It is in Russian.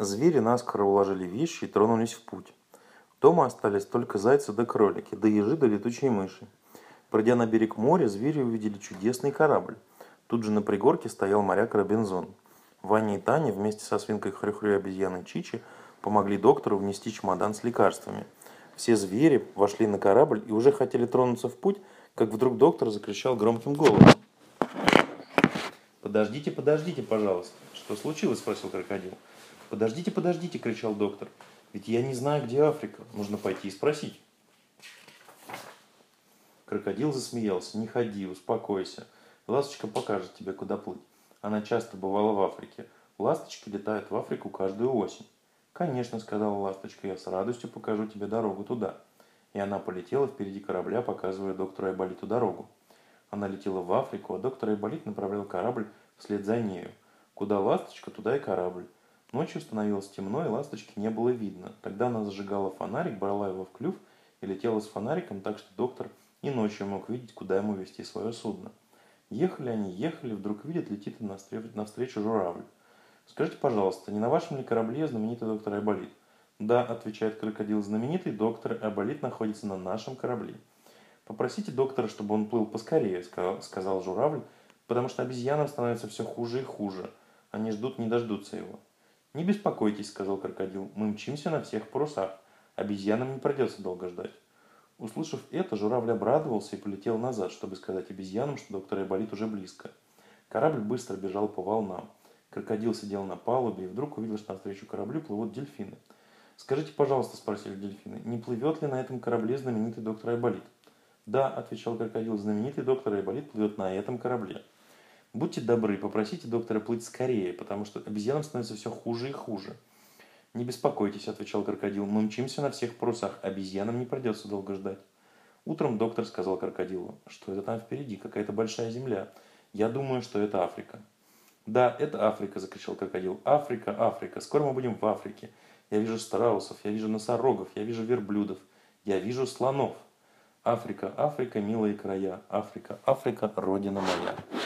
Звери наскоро уложили вещи и тронулись в путь. Дома остались только зайцы да кролики, да ежи да летучие мыши. Пройдя на берег моря, звери увидели чудесный корабль. Тут же на пригорке стоял моряк Робинзон. Ваня и Таня вместе со свинкой Хрюхрю и обезьяной Чичи помогли доктору внести чемодан с лекарствами. Все звери вошли на корабль и уже хотели тронуться в путь, как вдруг доктор закричал громким голосом. «Подождите, подождите, пожалуйста!» «Что случилось?» – спросил крокодил. «Подождите, подождите!» – кричал доктор. «Ведь я не знаю, где Африка. Нужно пойти и спросить». Крокодил засмеялся. «Не ходи, успокойся. Ласточка покажет тебе, куда плыть. Она часто бывала в Африке. Ласточки летают в Африку каждую осень». «Конечно», — сказала ласточка, — «я с радостью покажу тебе дорогу туда». И она полетела впереди корабля, показывая доктору Айболиту дорогу. Она летела в Африку, а доктор Айболит направлял корабль вслед за нею. Куда ласточка, туда и корабль. Ночью становилось темно, и ласточки не было видно. Тогда она зажигала фонарик, брала его в клюв и летела с фонариком, так что доктор и ночью мог видеть, куда ему вести свое судно. Ехали они, ехали, вдруг видят, летит им навстречу журавль. «Скажите, пожалуйста, не на вашем ли корабле знаменитый доктор Айболит?» «Да», – отвечает крокодил, – «знаменитый доктор Айболит находится на нашем корабле». «Попросите доктора, чтобы он плыл поскорее», – сказал журавль, «потому что обезьянам становится все хуже и хуже. Они ждут, не дождутся его». «Не беспокойтесь», — сказал крокодил, — «мы мчимся на всех парусах. Обезьянам не придется долго ждать». Услышав это, журавль обрадовался и полетел назад, чтобы сказать обезьянам, что доктор Айболит уже близко. Корабль быстро бежал по волнам. Крокодил сидел на палубе и вдруг увидел, что навстречу кораблю плывут дельфины. «Скажите, пожалуйста», — спросили дельфины, — «не плывет ли на этом корабле знаменитый доктор Айболит?» «Да», — отвечал крокодил, — «знаменитый доктор Айболит плывет на этом корабле». Будьте добры, попросите доктора плыть скорее, потому что обезьянам становится все хуже и хуже. «Не беспокойтесь», — отвечал крокодил, — «мы мчимся на всех парусах, обезьянам не придется долго ждать». Утром доктор сказал крокодилу, что это там впереди, какая-то большая земля. Я думаю, что это Африка. «Да, это Африка!» – закричал крокодил. «Африка, Африка! Скоро мы будем в Африке! Я вижу страусов, я вижу носорогов, я вижу верблюдов, я вижу слонов! Африка, Африка, милые края! Африка, Африка, родина моя!»